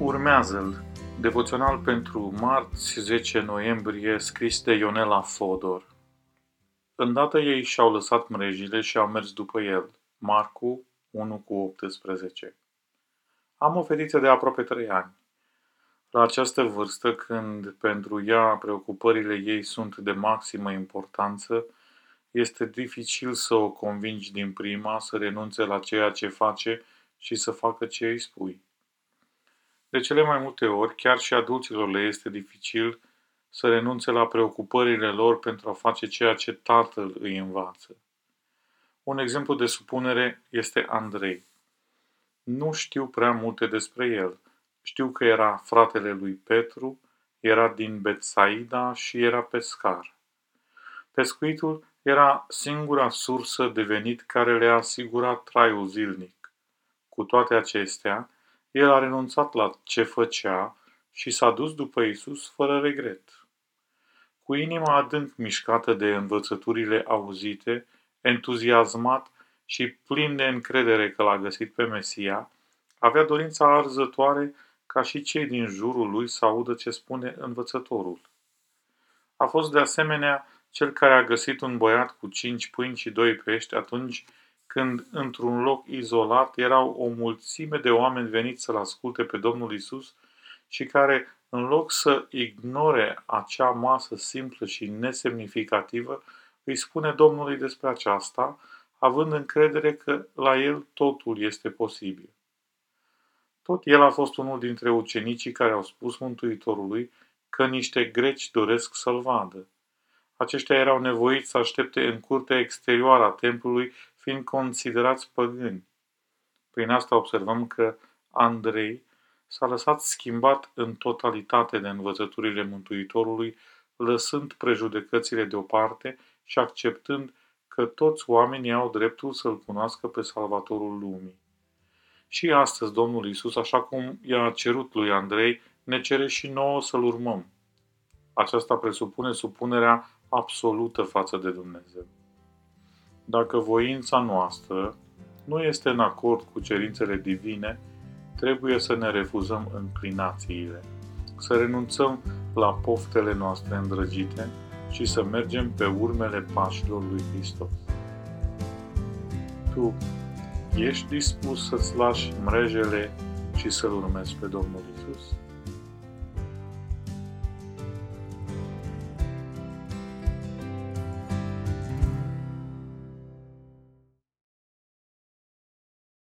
Urmează-l, devoțional pentru marți 10 noiembrie, scris de Ionela Fodor. Îndată ei și-au lăsat mrejile și au mers după el. Marcu 1 cu 18. Am o fetiță de aproape 3 ani. La această vârstă, când pentru ea preocupările ei sunt de maximă importanță, este dificil să o convingi din prima să renunțe la ceea ce face și să facă ce îi spui. De cele mai multe ori, chiar și adulților le este dificil să renunțe la preocupările lor pentru a face ceea ce tatăl îi învață. Un exemplu de supunere este Andrei. Nu știu prea multe despre el. Știu că era fratele lui Petru, era din Betsaida și era pescar. Pescuitul era singura sursă de venit care le-a asigurat traiul zilnic. Cu toate acestea, el a renunțat la ce făcea și s-a dus după Isus fără regret. Cu inima adânc mișcată de învățăturile auzite, entuziasmat și plin de încredere că l-a găsit pe Mesia, avea dorința arzătoare ca și cei din jurul lui să audă ce spune învățătorul. A fost de asemenea cel care a găsit un băiat cu cinci pâini și doi pești atunci când într-un loc izolat erau o mulțime de oameni veniți să-L asculte pe Domnul Isus și care, în loc să ignore acea masă simplă și nesemnificativă, îi spune Domnului despre aceasta, având încredere că la el totul este posibil. Tot el a fost unul dintre ucenicii care au spus Mântuitorului că niște greci doresc să-l vadă. Aceștia erau nevoiți să aștepte în curtea exterioară a templului fiind considerați păgâni. Prin asta observăm că Andrei s-a lăsat schimbat în totalitate de învățăturile Mântuitorului, lăsând prejudecățile deoparte și acceptând că toți oamenii au dreptul să-L cunoască pe Salvatorul lumii. Și astăzi Domnul Isus, așa cum i-a cerut lui Andrei, ne cere și nouă să-L urmăm. Aceasta presupune supunerea absolută față de Dumnezeu. Dacă voința noastră nu este în acord cu cerințele divine, trebuie să ne refuzăm înclinațiile, să renunțăm la poftele noastre îndrăgite și să mergem pe urmele pașilor lui Hristos. Tu ești dispus să-ți lași mrejele și să-L urmezi pe Domnul Isus?